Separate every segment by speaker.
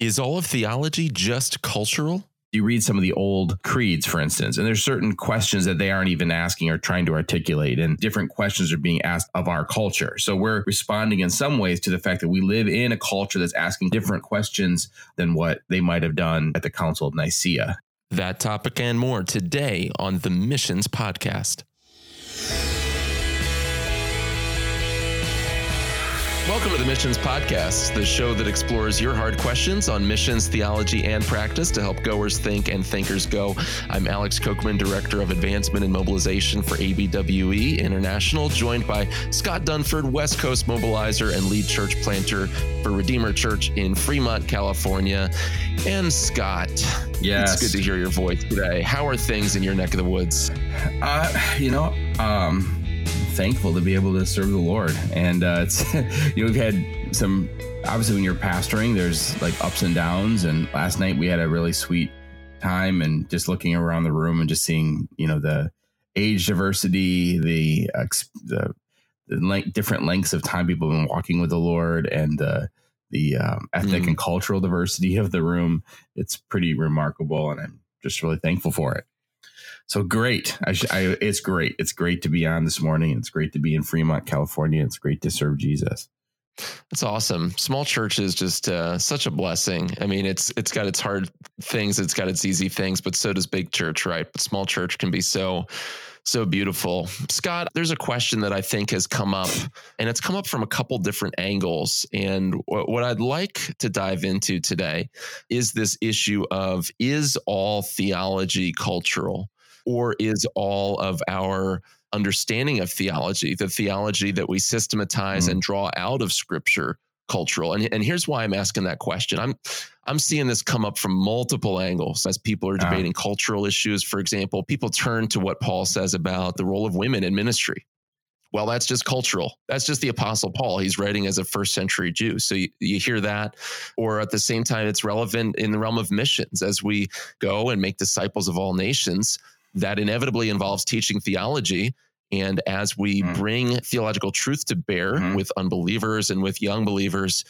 Speaker 1: Is all of theology just cultural?
Speaker 2: you read some of the old creeds, for instance, and there's certain questions that they aren't even asking or trying to articulate, and different questions are being asked of our culture. So we're responding in some ways to the fact that we live in a culture that's asking different questions than what they might have done at the Council of Nicaea.
Speaker 1: That topic and more today on the Missions Podcast. Welcome to the Missions Podcast, the show that explores your hard questions on missions, theology, and practice to help goers think and thinkers go. I'm Alex Kocman, Director of Advancement and Mobilization for ABWE International, joined by Scott Dunford, West Coast Mobilizer and Lead Church Planter for Redeemer Church in Fremont, California. And Scott,
Speaker 2: yes.
Speaker 1: it's good to hear your voice today. How are things in your neck of the woods?
Speaker 2: Uh, you know, um, thankful to be able to serve the Lord. And uh, it's you know we've had some obviously when you're pastoring, there's like ups and downs. And last night we had a really sweet time and just looking around the room and just seeing you know the age diversity, the uh, the, the length, different lengths of time people have been walking with the Lord, and uh, the um, ethnic mm. and cultural diversity of the room. It's pretty remarkable, and I'm just really thankful for it. So great. I, sh- I, it's great. It's great to be on this morning. It's great to be in Fremont, California. It's great to serve Jesus.
Speaker 1: That's awesome. Small church is just uh, such a blessing. I mean, it's it's got its hard things, it's got its easy things, but so does big church, right? But small church can be so so beautiful. Scott, there's a question that I think has come up, and it's come up from a couple different angles. And what, what I'd like to dive into today is this issue of is all theology cultural? Or is all of our understanding of theology, the theology that we systematize mm. and draw out of scripture cultural? And, and here's why i'm asking that question. I'm i'm seeing this come up from multiple angles as people are debating cultural issues. For example people turn to what paul says about the role of women in ministry. Well that's just cultural. That's just the apostle paul. He's writing as a first century jew. So you, you hear that. Or at the same time it's relevant in the realm of missions. As we go and make disciples of all nations that inevitably involves teaching theology. And as we mm. bring theological truth to bear mm-hmm. with unbelievers and with young believers,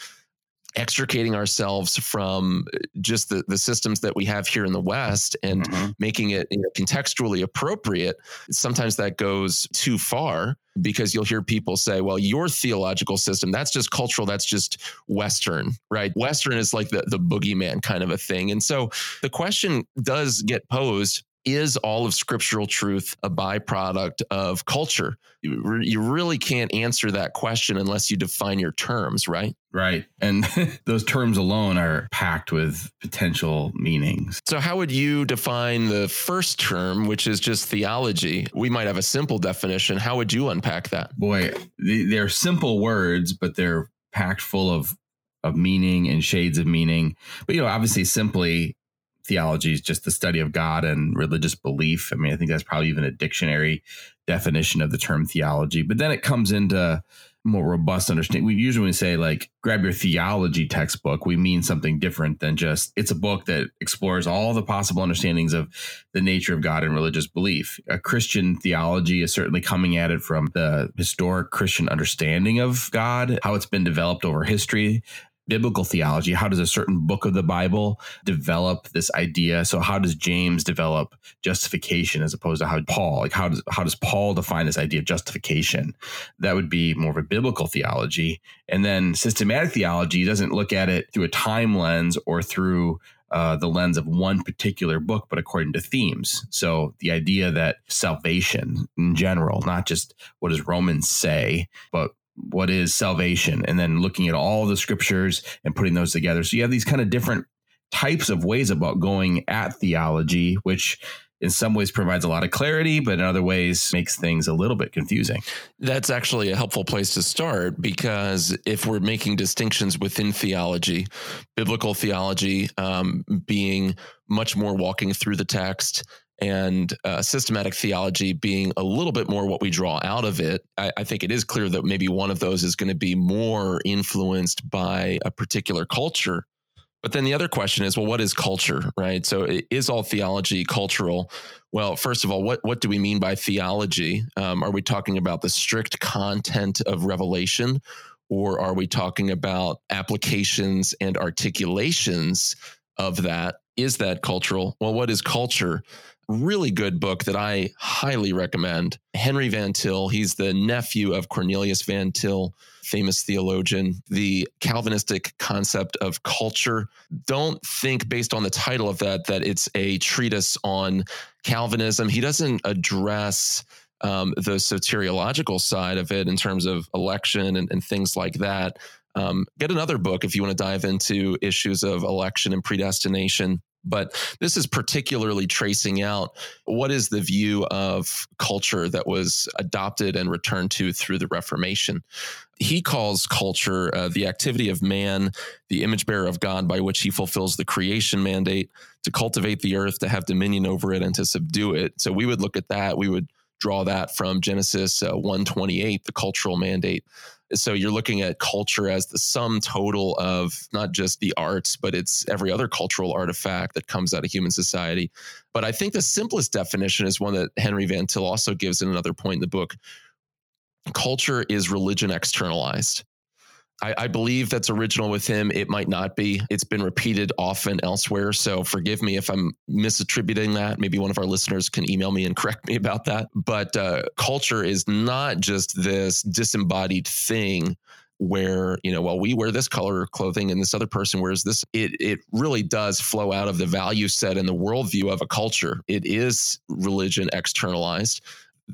Speaker 1: extricating ourselves from just the, the systems that we have here in the West and mm-hmm. making it you know, contextually appropriate, sometimes that goes too far because you'll hear people say, well, your theological system, that's just cultural, that's just Western, right? Western is like the, the boogeyman kind of a thing. And so the question does get posed is all of scriptural truth a byproduct of culture? You, you really can't answer that question unless you define your terms, right?
Speaker 2: Right. And those terms alone are packed with potential meanings.
Speaker 1: So, how would you define the first term, which is just theology? We might have a simple definition. How would you unpack that?
Speaker 2: Boy, they're simple words, but they're packed full of of meaning and shades of meaning. But you know, obviously simply theology is just the study of God and religious belief. I mean, I think that's probably even a dictionary definition of the term theology. But then it comes into more robust understanding. We usually say like grab your theology textbook, we mean something different than just it's a book that explores all the possible understandings of the nature of God and religious belief. A Christian theology is certainly coming at it from the historic Christian understanding of God, how it's been developed over history, biblical theology? How does a certain book of the bible develop this idea? So how does james develop justification as opposed to how paul? Like how does how does paul define this idea of justification? That would be more of a biblical theology. And then systematic theology doesn't look at it through a time lens or through uh, the lens of one particular book, but according to themes. So the idea that salvation in general, not just what does Romans say, but what is salvation and then looking at all the scriptures and putting those together. So you have these kind of different types of ways about going at theology, which in some ways provides a lot of clarity, but in other ways makes things a little bit confusing.
Speaker 1: That's actually a helpful place to start because if we're making distinctions within theology, biblical theology um, being much more walking through the text, and uh, systematic theology being a little bit more what we draw out of it, I, I think it is clear that maybe one of those is going to be more influenced by a particular culture. But then the other question is, well, what is culture, right? So is all theology cultural? Well, first of all, what what do we mean by theology? Um, are we talking about the strict content of revelation, Or are we talking about applications and articulations of that? Is that cultural? Well, what is culture? Really good book that I highly recommend. Henry Van Til, he's the nephew of Cornelius Van Til, famous theologian. The Calvinistic concept of culture. Don't think based on the title of that that it's a treatise on Calvinism. He doesn't address um, the soteriological side of it in terms of election and, and things like that. Um, get another book if you want to dive into issues of election and predestination. But this is particularly tracing out what is the view of culture that was adopted and returned to through the Reformation. He calls culture uh, the activity of man, the image bearer of God, by which he fulfills the creation mandate to cultivate the earth, to have dominion over it, and to subdue it. So we would look at that. We would draw that from Genesis uh, 128, the cultural mandate. So you're looking at culture as the sum total of not just the arts, but it's every other cultural artifact that comes out of human society. But I think the simplest definition is one that Henry Van Til also gives in another point in the book. Culture is religion externalized. I, I, believe that's original with him. It might not be. It's been repeated often elsewhere. So forgive me if I'm misattributing that. Maybe one of our listeners can email me and correct me about that. But uh, culture is not just this disembodied thing where you know well we wear this color clothing and this other person wears this it it really does flow out of the value set and the worldview of a culture it is religion externalized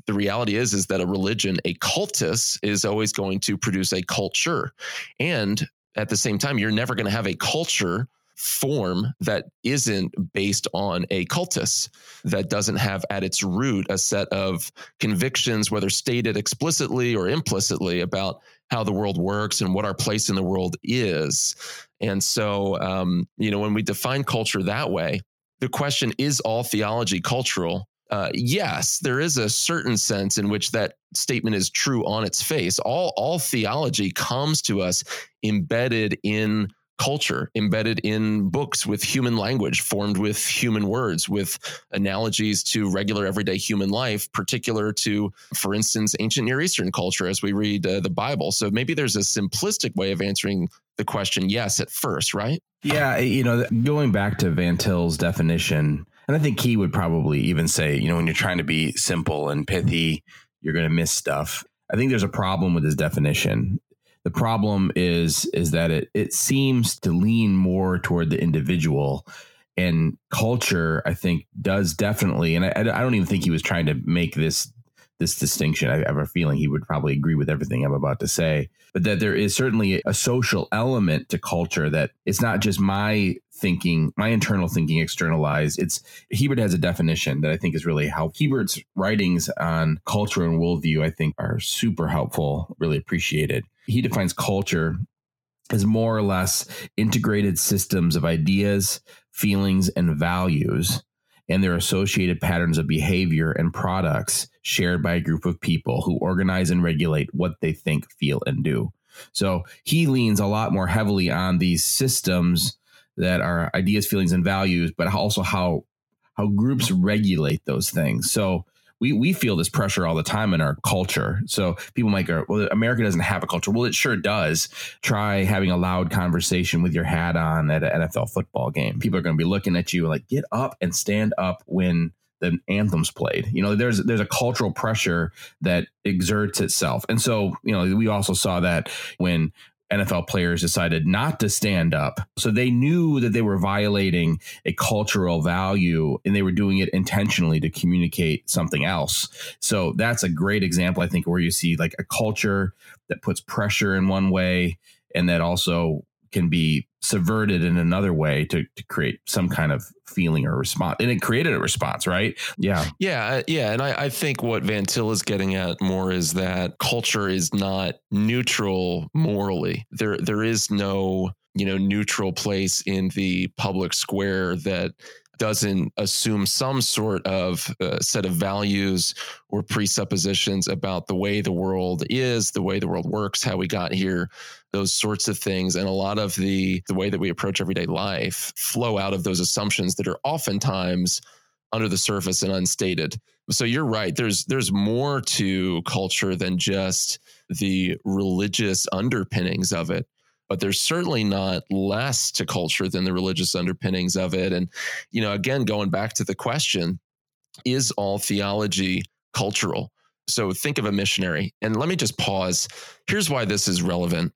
Speaker 1: the reality is is that a religion a cultus is always going to produce a culture. And at the same time you're never going to have a culture form that isn't based on a cultus that doesn't have at its root a set of convictions whether stated explicitly or implicitly about how the world works and what our place in the world is. And so um, you know when we define culture that way the question is all theology cultural uh, yes, there is a certain sense in which that statement is true on its face. All all theology comes to us embedded in culture, embedded in books with human language, formed with human words, with analogies to regular everyday human life, particular to, for instance, ancient Near Eastern culture as we read uh, the Bible. So maybe there's a simplistic way of answering the question yes at first, right?
Speaker 2: Yeah, you know, going back to Van Til's definition, and I think he would probably even say, you know, when you're trying to be simple and pithy, you're going to miss stuff. I think there's a problem with his definition. The problem is is that it it seems to lean more toward the individual and culture. I think does definitely, and I, I don't even think he was trying to make this this distinction. I have a feeling he would probably agree with everything I'm about to say, but that there is certainly a social element to culture that it's not just my thinking, my internal thinking externalized. It's Hiebert has a definition that I think is really helpful. Hiebert's writings on culture and worldview, I think, are super helpful, really appreciated. He defines culture as more or less integrated systems of ideas, feelings, and values and their associated patterns of behavior and products shared by a group of people who organize and regulate what they think, feel, and do. So he leans a lot more heavily on these systems that are ideas, feelings, and values, but also how how groups regulate those things. So we we feel this pressure all the time in our culture. So people might go, "Well, America doesn't have a culture." Well, it sure does. Try having a loud conversation with your hat on at an NFL football game. People are going to be looking at you like, "Get up and stand up when the anthems played." You know, there's there's a cultural pressure that exerts itself, and so you know we also saw that when NFL players decided not to stand up. So they knew that they were violating a cultural value and they were doing it intentionally to communicate something else. So that's a great example, I think, where you see like a culture that puts pressure in one way and that also can be subverted in another way to, to create some kind of feeling or response. And it created a response right? Yeah.
Speaker 1: Yeah yeah and I, I think what van til is getting at more is that culture is not neutral morally. There there is no you know neutral place in the public square that doesn't assume some sort of uh, set of values or presuppositions about the way the world is, the way the world works, how we got here, those sorts of things. And a lot of the the way that we approach everyday life flow out of those assumptions that are oftentimes under the surface and unstated. So you're right. There's there's more to culture than just the religious underpinnings of it but there's certainly not less to culture than the religious underpinnings of it. And, you know, again, going back to the question, is all theology cultural? So think of a missionary. And let me just pause. Here's why this is relevant.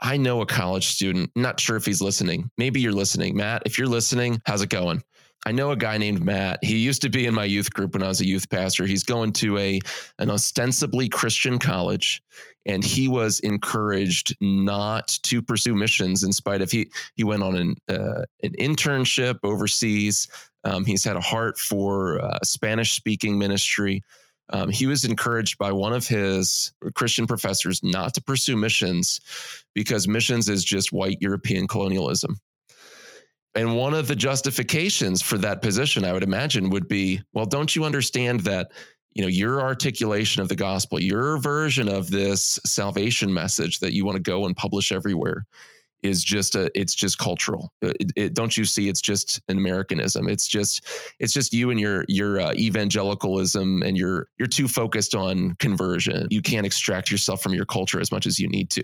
Speaker 1: I know a college student, not sure if he's listening. Maybe you're listening. Matt, if you're listening, how's it going? I know a guy named Matt. He used to be in my youth group when I was a youth pastor. He's going to a an ostensibly Christian college, and he was encouraged not to pursue missions in spite of he he went on an uh, an internship overseas. Um, he's had a heart for uh, Spanish speaking ministry. Um, he was encouraged by one of his Christian professors not to pursue missions because missions is just white European colonialism. And one of the justifications for that position, I would imagine, would be, well, don't you understand that, you know, your articulation of the gospel, your version of this salvation message that you want to go and publish everywhere is just a it's just cultural. Uh, it, it, don't you see it's just an americanism? It's just it's just you and your your uh, evangelicalism and you're you're too focused on conversion. You can't extract yourself from your culture as much as you need to.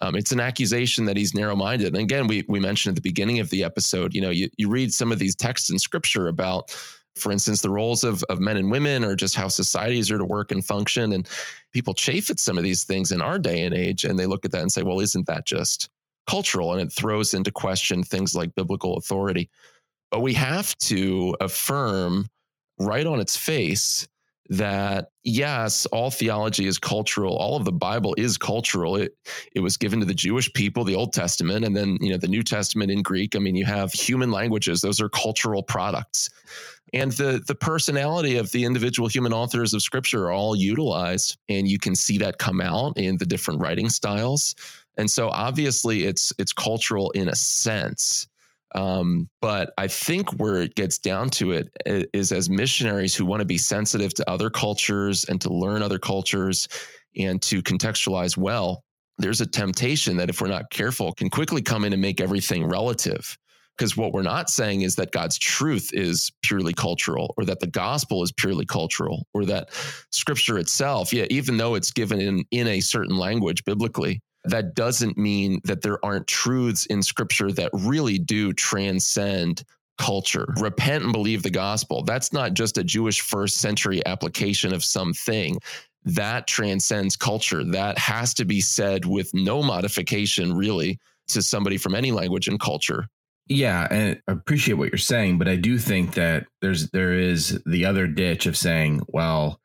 Speaker 1: Um, it's an accusation that he's narrow-minded. And again, we we mentioned at the beginning of the episode, you know, you, you read some of these texts in scripture about, for instance, the roles of, of men and women or just how societies are to work and function. And people chafe at some of these things in our day and age. And they look at that and say, well, isn't that just cultural? And it throws into question things like biblical authority. But we have to affirm right on its face that yes, all theology is cultural. All of the Bible is cultural. It it was given to the Jewish people, the Old Testament, and then you know the New Testament in Greek. I mean, you have human languages; those are cultural products, and the the personality of the individual human authors of Scripture are all utilized, and you can see that come out in the different writing styles. And so, obviously, it's it's cultural in a sense. Um, but I think where it gets down to it is as missionaries who want to be sensitive to other cultures and to learn other cultures and to contextualize well, there's a temptation that if we're not careful can quickly come in and make everything relative. Because what we're not saying is that God's truth is purely cultural or that the gospel is purely cultural or that scripture itself, yeah, even though it's given in, in a certain language biblically, that doesn't mean that there aren't truths in scripture that really do transcend culture. Repent and believe the gospel. That's not just a Jewish first century application of something. That transcends culture. That has to be said with no modification, really, to somebody from any language and culture.
Speaker 2: Yeah, and I appreciate what you're saying, but I do think that there's there is the other ditch of saying, well,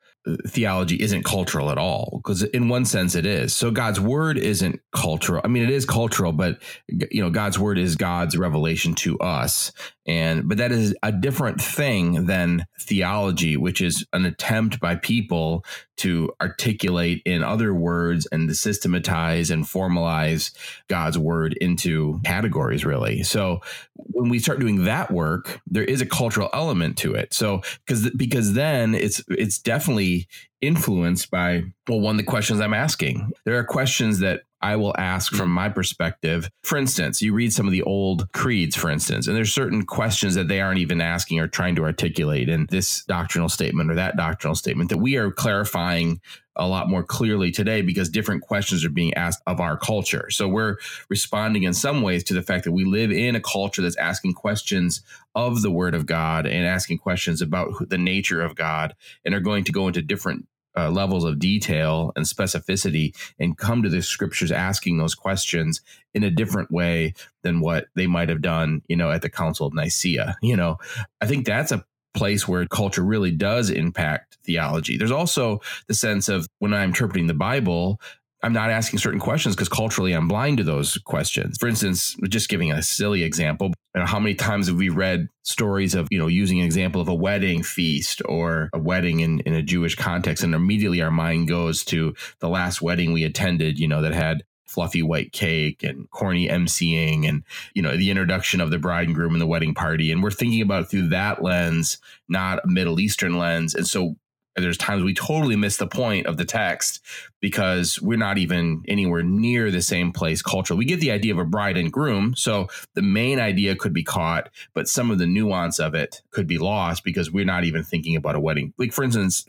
Speaker 2: theology isn't cultural at all because in one sense it is. So god's word isn't cultural. I mean it is cultural but you know god's word is god's revelation to us. And but that is a different thing than theology which is an attempt by people to articulate in other words and to systematize and formalize god's word into categories really. So when we start doing that work there is a cultural element to it. So because because then it's it's definitely influenced by well one the questions i'm asking. There are questions that I will ask from mm. my perspective. For instance, you read some of the old creeds, for instance, and there's certain questions that they aren't even asking or trying to articulate in this doctrinal statement or that doctrinal statement that we are clarifying a lot more clearly today because different questions are being asked of our culture. So we're responding in some ways to the fact that we live in a culture that's asking questions of the word of God and asking questions about the nature of God and are going to go into different uh, levels of detail and specificity and come to the scriptures asking those questions in a different way than what they might have done, you know, at the Council of Nicaea. You know, I think that's a place where culture really does impact theology. There's also the sense of when I'm interpreting the Bible, I'm not asking certain questions because culturally I'm blind to those questions. For instance, just giving a silly example, know, how many times have we read stories of, you know, using an example of a wedding feast or a wedding in, in a Jewish context, and immediately our mind goes to the last wedding we attended, you know, that had fluffy white cake and corny emceeing and you know the introduction of the bride and groom and the wedding party. And we're thinking about it through that lens not a middle eastern lens. And so there's times we totally miss the point of the text because we're not even anywhere near the same place culturally. We get the idea of a bride and groom. So the main idea could be caught, but some of the nuance of it could be lost because we're not even thinking about a wedding. Like, for instance,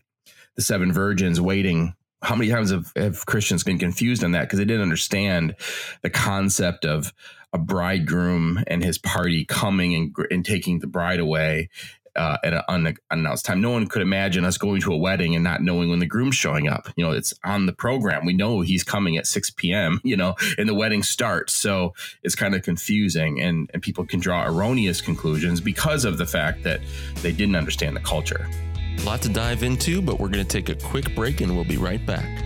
Speaker 2: the seven virgins waiting how many times have, have Christians been confused on that because they didn't understand the concept of a bridegroom and his party coming and, and taking the bride away uh, at an unannounced time. No one could imagine us going to a wedding and not knowing when the groom's showing up. You know, it's on the program. We know he's coming at 6 p.m., you know, and the wedding starts. So it's kind of confusing and, and people can draw erroneous conclusions because of the fact that they didn't understand the culture.
Speaker 1: A lot to dive into, but we're going to take a quick break and we'll be right back.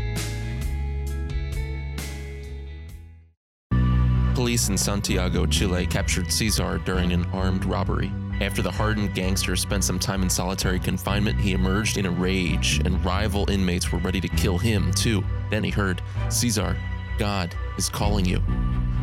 Speaker 1: Police in Santiago, Chile captured Cesar during an armed robbery. After the hardened gangster spent some time in solitary confinement, he emerged in a rage, and rival inmates were ready to kill him too. Then he heard, Cesar, God is calling you.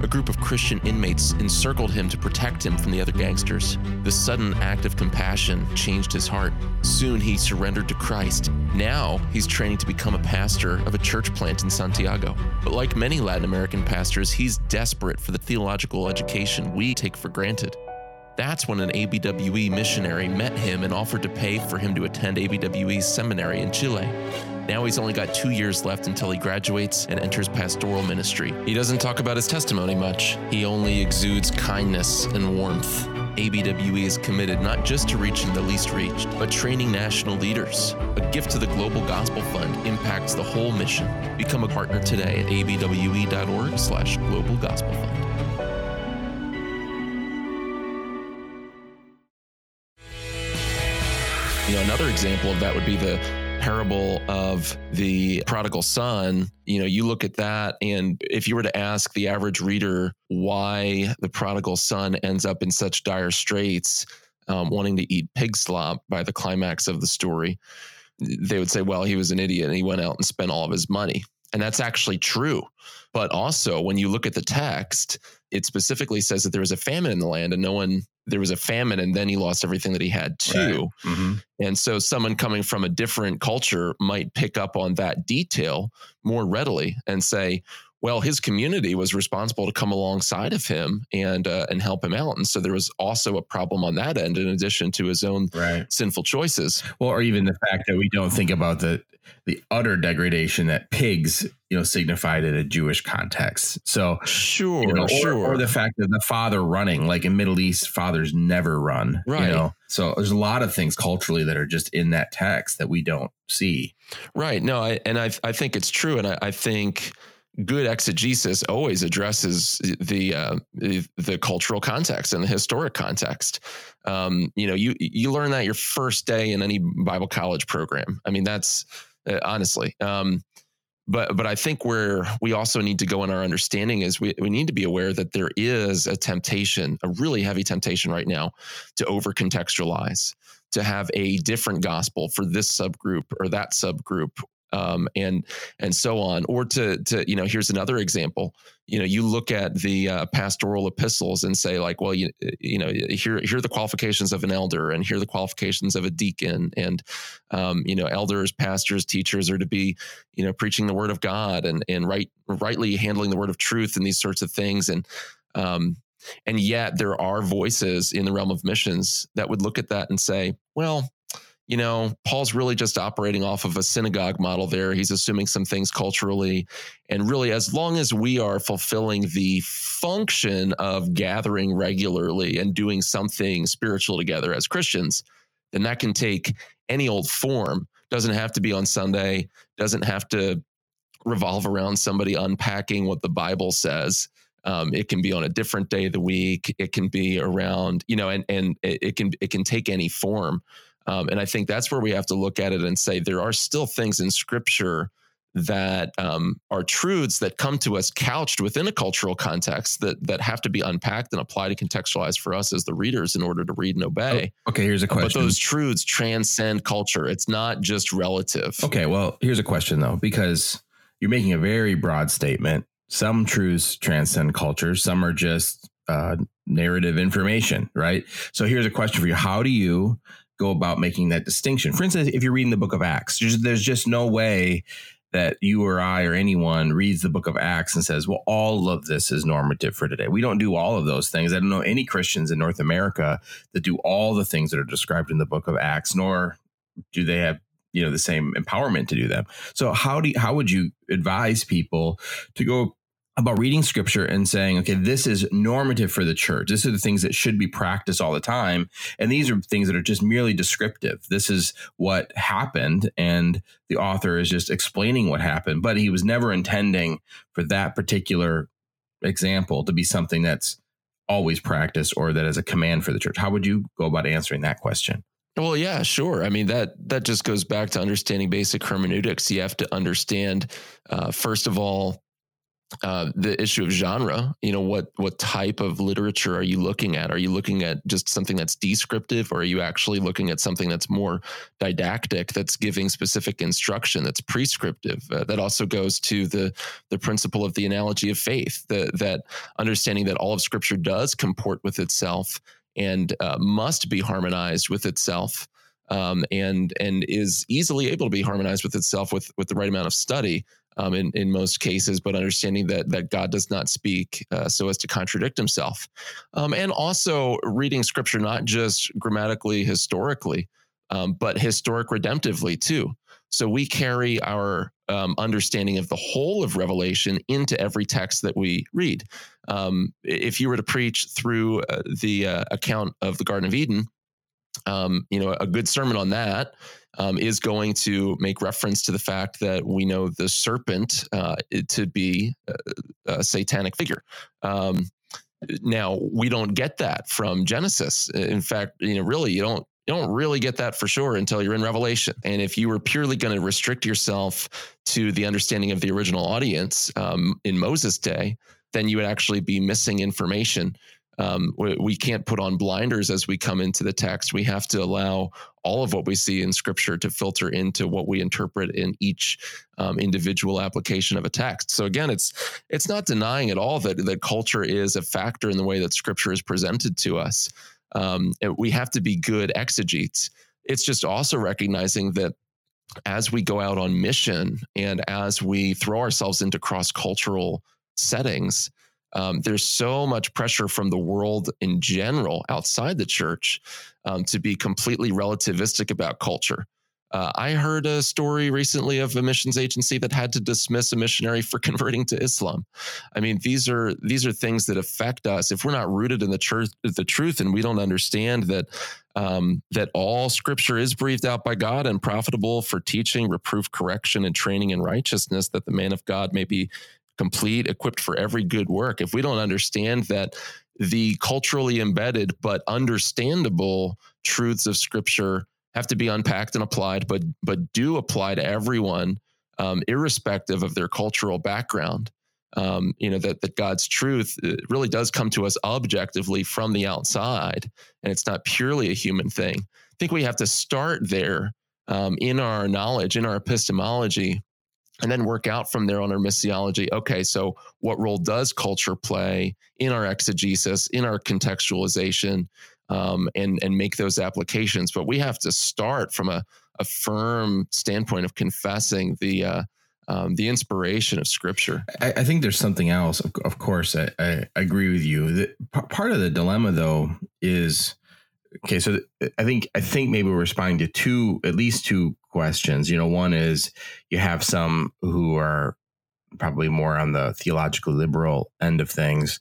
Speaker 1: A group of Christian inmates encircled him to protect him from the other gangsters. The sudden act of compassion changed his heart. Soon he surrendered to Christ. Now he's training to become a pastor of a church plant in Santiago. But like many Latin American pastors, he's desperate for the theological education we take for granted. That's when an ABWE missionary met him and offered to pay for him to attend ABWE's seminary in Chile. Now he's only got two years left until he graduates and enters pastoral ministry. He doesn't talk about his testimony much, he only exudes kindness and warmth. ABWE is committed not just to reaching the least reached, but training national leaders. A gift to the Global Gospel Fund impacts the whole mission. Become a partner today at abwe.org slash global gospel fund. You know, another example of that would be the parable of the prodigal son. You know, you look at that, and if you were to ask the average reader why the prodigal son ends up in such dire straits, um, wanting to eat pig slop by the climax of the story, they would say, well, he was an idiot and he went out and spent all of his money. And that's actually true. But also, when you look at the text, it specifically says that there was a famine in the land and no one, there was a famine and then he lost everything that he had too. Right. Mm-hmm. And so, someone coming from a different culture might pick up on that detail more readily and say, well, his community was responsible to come alongside of him and uh, and help him out, and so there was also a problem on that end, in addition to his own right. sinful choices.
Speaker 2: Well, or even the fact that we don't think about the the utter degradation that pigs, you know, signified in a Jewish context. So
Speaker 1: sure,
Speaker 2: you know,
Speaker 1: sure,
Speaker 2: or, or, the fact that the father running, like in Middle East, fathers never run. Right. You know, so there's a lot of things culturally that are just in that text that we don't see.
Speaker 1: Right. No, I and I I think it's true, and I, I think good exegesis always addresses the, uh, the, cultural context and the historic context. Um, you know, you you learn that your first day in any Bible college program. I mean, that's uh, honestly. Um, but but I think where we also need to go in our understanding is we, we need to be aware that there is a temptation, a really heavy temptation right now to over contextualize, to have a different gospel for this subgroup or that subgroup um, and and so on. Or to to you know, here's another example. You know, you look at the uh, pastoral epistles and say like, well, you you know, here here are the qualifications of an elder, and here are the qualifications of a deacon, and um, you know, elders, pastors, teachers are to be you know preaching the word of God and and right rightly handling the word of truth and these sorts of things, and um, and yet there are voices in the realm of missions that would look at that and say, well, you know, Paul's really just operating off of a synagogue model there. He's assuming some things culturally. And really, as long as we are fulfilling the function of gathering regularly and doing something spiritual together as Christians, then that can take any old form. Doesn't have to be on Sunday, doesn't have to revolve around somebody unpacking what the Bible says. Um, it can be on a different day of the week. It can be around, you know, and and it can it can take any form. Um, and I think that's where we have to look at it and say there are still things in scripture that um, are truths that come to us couched within a cultural context that that have to be unpacked and applied and contextualized for us as the readers in order to read and obey.
Speaker 2: Oh, okay, here's a question.
Speaker 1: But those truths transcend culture. It's not just relative.
Speaker 2: Okay, well, here's a question though, because you're making a very broad statement. Some truths transcend culture. Some are just uh, narrative information, right? So here's a question for you: How do you go about making that distinction. For instance, if you're reading the book of Acts, there's, there's just no way that you or I or anyone reads the book of Acts and says, well, all of this is normative for today. We don't do all of those things. I don't know any Christians in North America that do all the things that are described in the book of Acts, nor do they have you know the same empowerment to do them. So how do you, how would you advise people to go about reading scripture and saying, okay, this is normative for the church. This are the things that should be practiced all the time. And these are things that are just merely descriptive. This is what happened. And the author is just explaining what happened, but he was never intending for that particular example to be something that's always practiced or that is a command for the church. How would you go about answering that question?
Speaker 1: Well, yeah, sure. I mean that that just goes back to understanding basic hermeneutics. You have to understand, uh, first of all, uh, the issue of genre. You know, what what type of literature are you looking at? Are you looking at just something that's descriptive, or are you actually looking at something that's more didactic, that's giving specific instruction, that's prescriptive? Uh, that also goes to the the principle of the analogy of faith, the, that understanding that all of Scripture does comport with itself and uh, must be harmonized with itself. Um, and and is easily able to be harmonized with itself with with the right amount of study um, in in most cases, but understanding that that God does not speak uh, so as to contradict Himself, um, and also reading Scripture not just grammatically historically, um, but historic redemptively too. So we carry our um, understanding of the whole of Revelation into every text that we read. Um, if you were to preach through uh, the uh, account of the Garden of Eden, um, you know, a good sermon on that um, is going to make reference to the fact that we know the serpent uh, to be a, a satanic figure. Um, now we don't get that from Genesis. In fact, you know, really, you don't you don't really get that for sure until you're in Revelation. And if you were purely going to restrict yourself to the understanding of the original audience um, in Moses' day, then you would actually be missing information um, we, we, can't put on blinders as we come into the text. We have to allow all of what we see in Scripture to filter into what we interpret in each um, individual application of a text. So again, it's it's not denying at all that that culture is a factor in the way that Scripture is presented to us. Um, we have to be good exegetes. It's just also recognizing that as we go out on mission and as we throw ourselves into cross cultural settings um, there's so much pressure from the world in general outside the church um, to be completely relativistic about culture. Uh, I heard a story recently of a missions agency that had to dismiss a missionary for converting to Islam. I mean, these are these are things that affect us. If we're not rooted in the truth, the truth, and we don't understand that um, that all Scripture is breathed out by God and profitable for teaching, reproof, correction, and training in righteousness, that the man of God may be complete, equipped for every good work. If we don't understand that the culturally embedded but understandable truths of Scripture have to be unpacked and applied, but but do apply to everyone, um, irrespective of their cultural background. Um, you know that that God's truth uh, really does come to us objectively from the outside, and it's not purely a human thing. I think we have to start there um, in our knowledge, in our epistemology, and then work out from there on our missiology. Okay, so what role does culture play in our exegesis, in our contextualization, um, and and make those applications? But we have to start from a, a firm standpoint of confessing the uh, um, the inspiration of Scripture.
Speaker 2: I, I, think there's something else. Of, of course, I, I, agree with you. The, p- part of the dilemma, though, is okay. So I think I think maybe we're responding to two, at least two questions. You know, one is you have some who are probably more on the theological liberal end of things,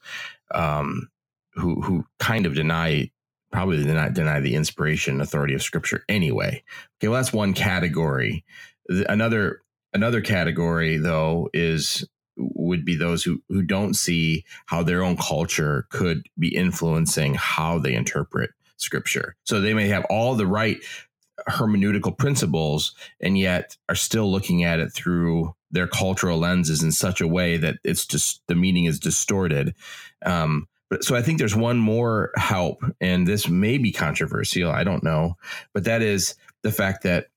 Speaker 2: um, who who kind of deny probably deny deny the inspiration authority of Scripture anyway. Okay, well that's one category. Another another category though is would be those who who don't see how their own culture could be influencing how they interpret scripture. So they may have all the right hermeneutical principles and yet are still looking at it through their cultural lenses in such a way that it's just the meaning is distorted. Um, but so I think there's one more help, and this may be controversial. I don't know, but that is the fact that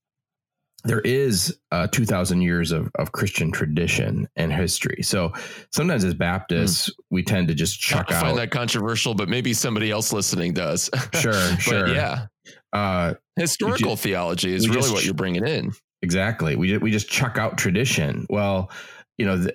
Speaker 2: there is uh, 2000 years of, of Christian tradition and history. So sometimes as Baptists, mm. we tend to just chuck
Speaker 1: I
Speaker 2: out.
Speaker 1: find that controversial, but maybe somebody else listening does.
Speaker 2: Sure, sure.
Speaker 1: Yeah. Uh, Historical theology is really just, what you're bringing in.
Speaker 2: Exactly. We, we just chuck out tradition. Well, you know, the,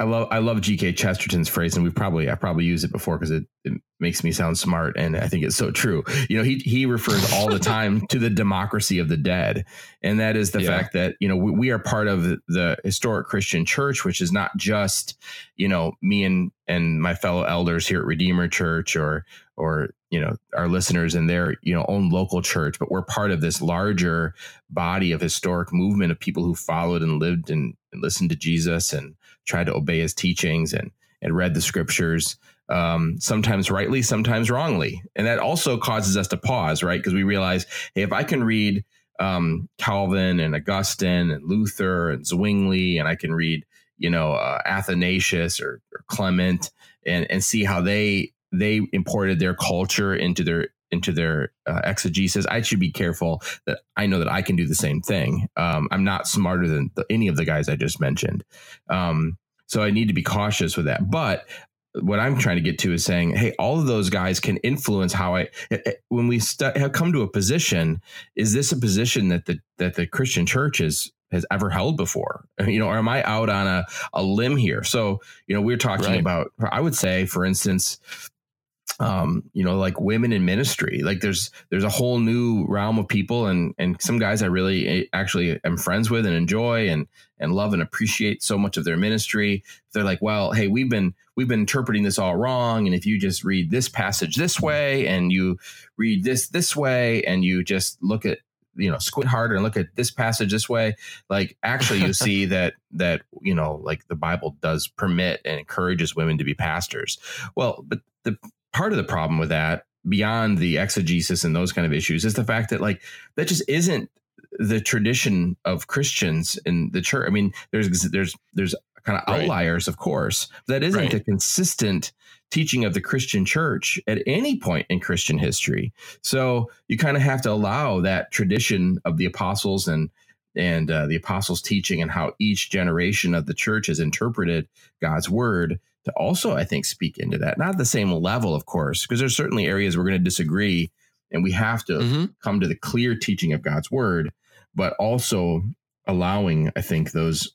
Speaker 2: I love I love G.K. Chesterton's phrase, and we've probably I probably use it before because it, it makes me sound smart, and I think it's so true. You know, he he refers all the time to the democracy of the dead, and that is the yeah. fact that you know we, we, are part of the historic Christian Church, which is not just you know me and and my fellow elders here at Redeemer Church or or you know our listeners in their you know own local church, but we're part of this larger body of historic movement of people who followed and lived and, and listened to Jesus and tried to obey his teachings and and read the scriptures um, sometimes rightly sometimes wrongly. And that also causes us to pause right? Because we realize hey if i can read um, calvin and augustine and luther and zwingli and i can read you know uh, athanasius or, or clement and and see how they they imported their culture into their into their uh, exegesis. I should be careful that I know that I can do the same thing. Um, I'm not smarter than the, any of the guys I just mentioned. Um, so I need to be cautious with that. But what I'm trying to get to is saying, hey, all of those guys can influence how I. Eh, eh, when we st- have come to a position, is this a position that the that the Christian church is has ever held before? You know, or am I out on a, a limb here? So, you know, we're talking right. about, I would say, for instance, um, you know, like women in ministry. Like there's there's a whole new realm of people, and and some guys I really eh, actually am friends with and enjoy and and love and appreciate so much of their ministry. They're like, well, hey, we've been we've been interpreting this all wrong, and if you just read this passage this way, and you read this this way, and you just look at you know squint harder and look at this passage this way like actually you see that that you know like the bible does permit and encourages women to be pastors well but the part of the problem with that beyond the exegesis and those kind of issues is the fact that like that just isn't the tradition of Christians in the church. I mean, there's there's there's kind of right. outliers, of course. That isn't right. a consistent teaching of the Christian church at any point in Christian history. So you kind of have to allow that tradition of the apostles and and uh, the apostles' teaching and how each generation of the church has interpreted God's word to also, I think, speak into that. Not the same level, of course, because there's certainly areas we're going to disagree, and we have to mm-hmm. come to the clear teaching of God's word, but also allowing, I think, those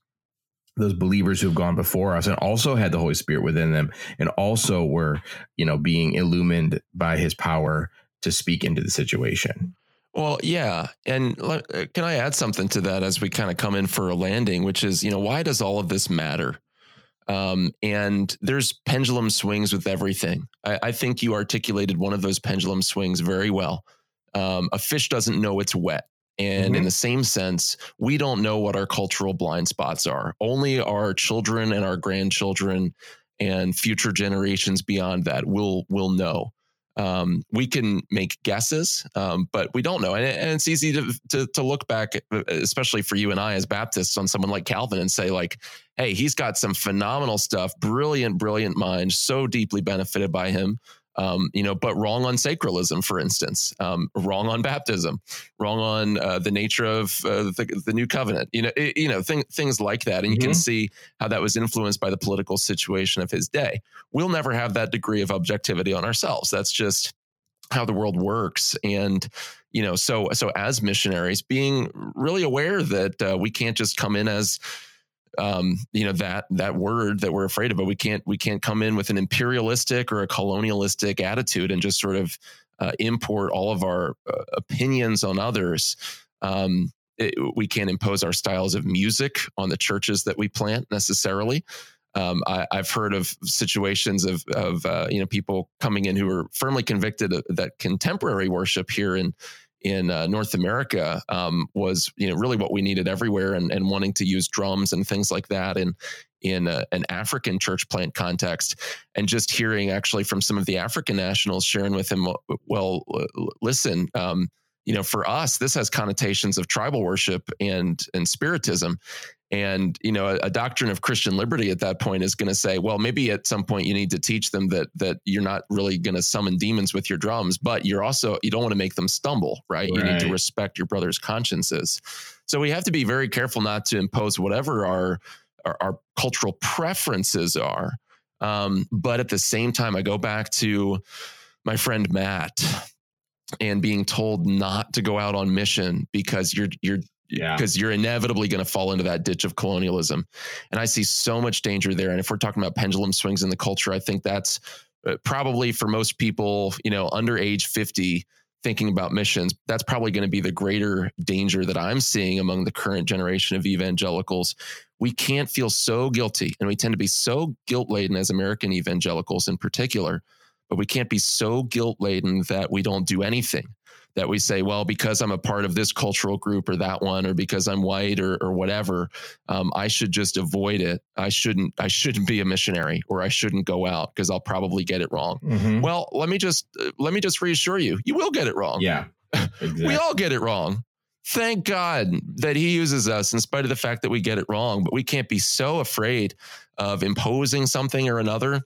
Speaker 2: those believers who've gone before us and also had the Holy Spirit within them and also were, you know, being illumined by his power to speak into the situation.
Speaker 1: Well, yeah. And uh, can I add something to that as we kind of come in for a landing, which is, you know, why does all of this matter? Um, and there's pendulum swings with everything. I, I, think you articulated one of those pendulum swings very well. Um, a fish doesn't know it's wet. And mm-hmm. in the same sense, we don't know what our cultural blind spots are. Only our children and our grandchildren and future generations beyond that will will know um, we can make guesses, um, but we don't know. And, and it's easy to, to, to look back, uh, especially for you and I as Baptists, on someone like Calvin and say, like, hey, he's got some phenomenal stuff, brilliant, brilliant mind, so deeply benefited by him um, you know, but wrong on sacralism, for instance, um, wrong on baptism, wrong on uh, the nature of uh, the, the, new covenant, you know, it, you know, th- things like that, and mm-hmm. you can mm-hmm. see how that was influenced by the political situation of his day. We'll never have that degree of objectivity on ourselves. That's just how the world works, and you know, so so as missionaries, being really aware that uh, we can't just come in as um, you know that that word that we're afraid of, but we can't we can't come in with an imperialistic or a colonialistic attitude and just sort of uh, import all of our uh, opinions on others. Um, it, we can't impose our styles of music on the churches that we plant necessarily. Um, I, have heard of situations of, of uh, you know people coming in who are firmly convicted that contemporary worship here in in uh, North America um, was you know really what we needed everywhere, and, and wanting to use drums and things like that in in a, an African church plant context, and just hearing actually from some of the African nationals sharing with him, well, listen. Um, you know, for us, this has connotations of tribal worship and and spiritism, and you know, a, a doctrine of Christian liberty at that point is going to say, well, maybe at some point you need to teach them that that you're not really going to summon demons with your drums, but you're also you don't want to make them stumble, right? right? You need to respect your brother's consciences. So we have to be very careful not to impose whatever our our, our cultural preferences are. Um, but at the same time, I go back to my friend Matt and being told not to go out on mission because you're you're
Speaker 2: Yeah.
Speaker 1: because you're inevitably going to fall into that ditch of colonialism. And I see so much danger there. And if we're talking about pendulum swings in the culture, I think that's uh, probably for most people, you know, under age 50, thinking about missions, that's probably going to be the greater danger that I'm seeing among the current generation of evangelicals. We can't feel so guilty, and we tend to be so guilt laden as American evangelicals in particular, but we can't be so guilt laden that we don't do anything that we say, well, because I'm a part of this cultural group or that one, or because I'm white or, or whatever, um, I should just avoid it. I shouldn't. I shouldn't be a missionary, or I shouldn't go out because I'll probably get it wrong.
Speaker 2: Mhm.
Speaker 1: Well, let me just uh, let me just reassure you, you will get it wrong.
Speaker 2: yeah. Exactly.
Speaker 1: We all get it wrong. Thank God that He uses us in spite of the fact that we get it wrong. But we can't be so afraid of imposing something or another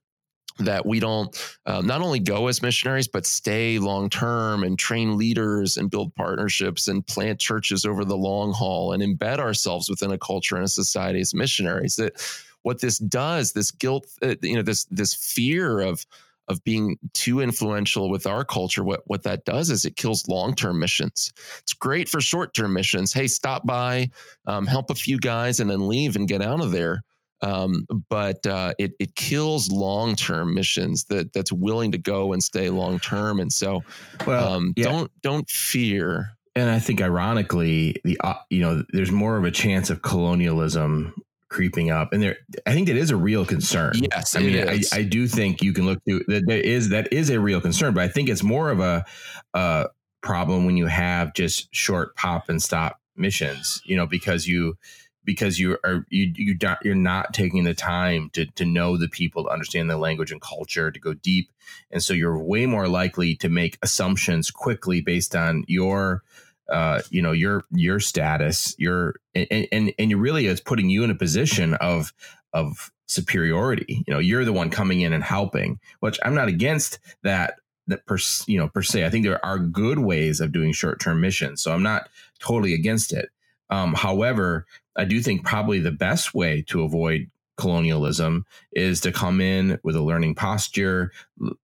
Speaker 1: that we don't um, not only go as missionaries but stay long term and train leaders and build partnerships and plant churches over the long haul and embed ourselves within a culture and a society as missionaries. That what this does this guilt uh, you know this this fear of of being too influential with our culture what what that does is it kills long-term missions. It's great for short-term missions. Hey stop by um, help a few guys and then leave and get out of there um, but uh, it it kills long term missions that that's willing to go and stay long term, and so
Speaker 2: well,
Speaker 1: um,
Speaker 2: yeah.
Speaker 1: don't don't fear.
Speaker 2: And I think ironically, the uh, you know, there's more of a chance of colonialism creeping up, and there, I think that is a real concern.
Speaker 1: Yes,
Speaker 2: I mean, I. I do think you can look to that. There is that is a real concern, but I think it's more of a, a problem when you have just short pop and stop missions. You know, because you because you are you you don't you're not taking the time to to know the people to understand the language and culture to go deep. And so you're way more likely to make assumptions quickly based on your uh you know your your status your and and, and you really is putting you in a position of of superiority. You know you're the one coming in and helping which i'm not against that that per you know per se. I think there are good ways of doing short-term missions so i'm not totally against it um, however, I do think probably the best way to avoid colonialism is to come in with a learning posture.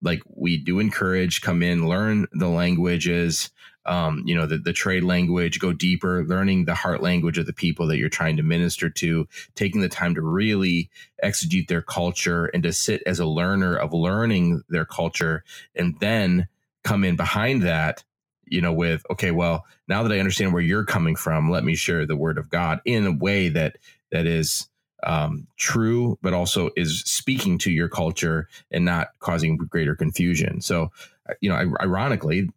Speaker 2: Like we do encourage, come in, learn the languages, um, you know, the, the trade language, go deeper, learning the heart language of the people that you're trying to minister to, taking the time to really exegete their culture and to sit as a learner of learning their culture, and then come in behind that you know, with, okay, well, now that I understand where you're coming from, let me share the word of God in a way that that is um, true, but also is speaking to your culture and not causing greater confusion. So, you know, ironically,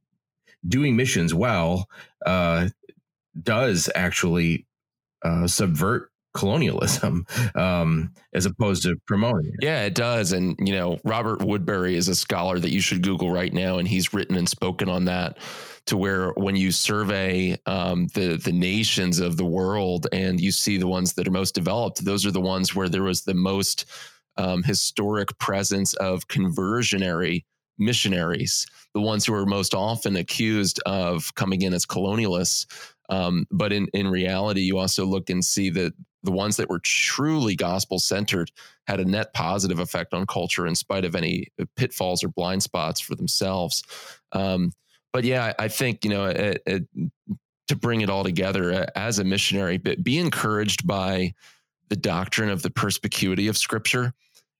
Speaker 2: doing missions well uh, does actually uh, subvert colonialism um, as opposed to promoting it.
Speaker 1: Yeah, it does. And, you know, Robert Woodberry is a scholar that you should Google right now, and he's written and spoken on that to where when you survey um, the the nations of the world and you see the ones that are most developed, those are the ones where there was the most um, historic presence of conversionary missionaries, the ones who are most often accused of coming in as colonialists. Um, but in in reality, you also look and see that the ones that were truly gospel centered had a net positive effect on culture in spite of any pitfalls or blind spots for themselves. Um, but yeah, I think you know it, it, to bring it all together uh, as a missionary, but be encouraged by the doctrine of the perspicuity of Scripture.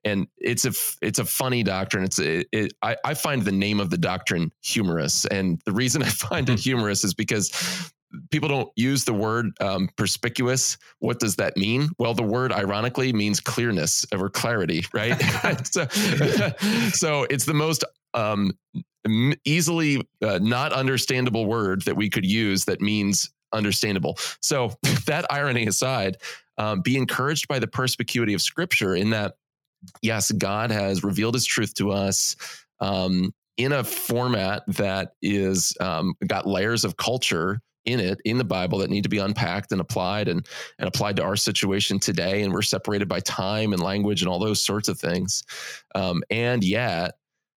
Speaker 1: And it's a it's a funny doctrine. It's it, it, I, I find the name of the doctrine humorous, and the reason I find it humorous is because people don't use the word um, perspicuous. What does that mean? Well, the word ironically means clearness or clarity, right? so, so it's the most um, easily uh, not understandable word that we could use that means understandable. So that irony aside, um, be encouraged by the perspicuity of Scripture in that, yes, God has revealed His truth to us. Um, in a format that is um, got layers of culture in it in the Bible that need to be unpacked and applied and and applied to our situation today. And we're separated by time and language and all those sorts of things. Um, and yet,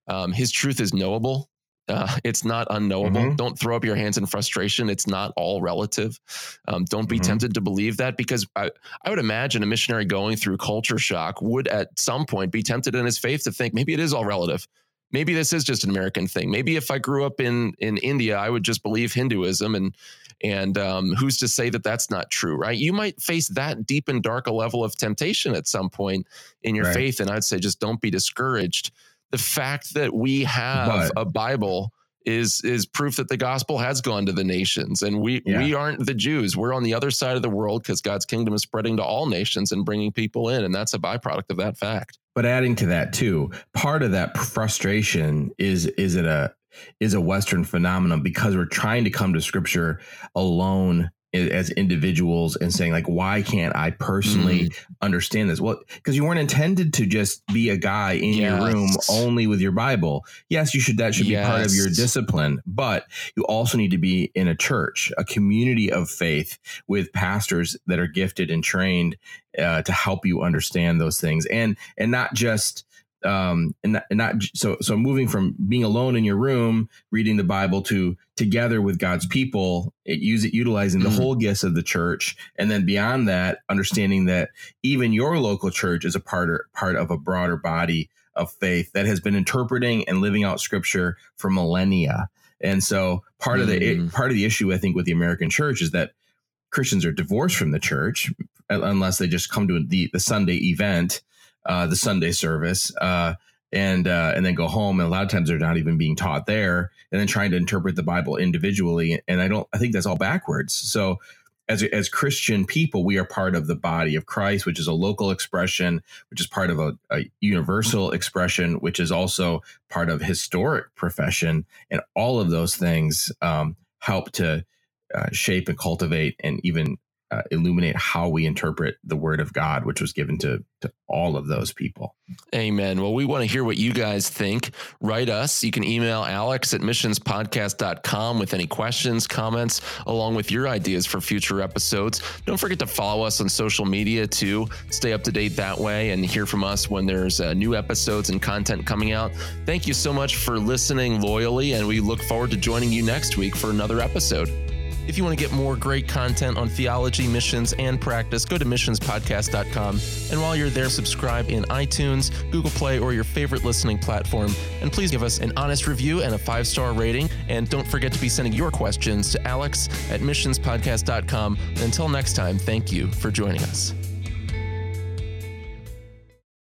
Speaker 1: um, His truth is knowable. Uh, it's not unknowable.
Speaker 2: Mhm.
Speaker 1: Don't throw up your hands in frustration. It's not all relative. Um, don't be
Speaker 2: Mhm.
Speaker 1: tempted to believe that because I, I would imagine a missionary going through culture shock would at some point be tempted in his faith to think maybe it is all relative maybe this is just an American thing. Maybe if I grew up in in India, I would just believe Hinduism, and and um, who's to say that that's not true, right? You might face that deep and dark a level of temptation at some point in your right. faith, and I'd say just don't be discouraged. The fact that we have but, a Bible is is proof that the gospel has gone to the nations and we yeah. we aren't the Jews we're on the other side of the world cuz God's kingdom is spreading to all nations and bringing people in and that's a byproduct of that fact
Speaker 2: but adding to that too part of that frustration is is it a is a western phenomenon because we're trying to come to scripture alone as individuals and saying like why can't i personally mm. understand this well because you weren't intended to just be a guy in yes. your room only with your bible yes you should that should yes. be part of your discipline but you also need to be in a church a community of faith with pastors that are gifted and trained uh, to help you understand those things and and not just um and not, and not so so moving from being alone in your room reading the bible to together with god's people it use it utilizing the mm-hmm. whole gifts of the church and then beyond that understanding that even your local church is a part or, part of a broader body of faith that has been interpreting and living out scripture for millennia and so part mm-hmm. of the it, mm. part of the issue i think with the american church is that christians are divorced from the church unless they just come to the, the sunday event uh, the Sunday service, uh, and uh, and then go home. And a lot of times they're not even being taught there, and then trying to interpret the Bible individually. And I don't. I think that's all backwards. So. As, as Christian people, we are part of the body of Christ, which is a local expression, which is part of a, a universal expression, which is also part of historic profession. And all of those things um, help to uh, shape and cultivate and even uh, illuminate how we interpret the word of God, which was given to, to all of those people.
Speaker 1: Amen. Well, we want to hear what you guys think. Write us. You can email alex at missionspodcast.com with any questions, comments, along with your ideas for future episodes. Don't forget to follow us on social media to stay up to date that way and hear from us when there's uh, new episodes and content coming out. Thank you so much for listening loyally, and we look forward to joining you next week for another episode. If you want to get more great content on theology, missions, and practice, go to missionspodcast.com. And while you're there, subscribe in iTunes, Google Play, or your favorite listening platform. And please give us an honest review and a five star rating. And don't forget to be sending your questions to alex at missionspodcast.com. Until next time, thank you for joining us.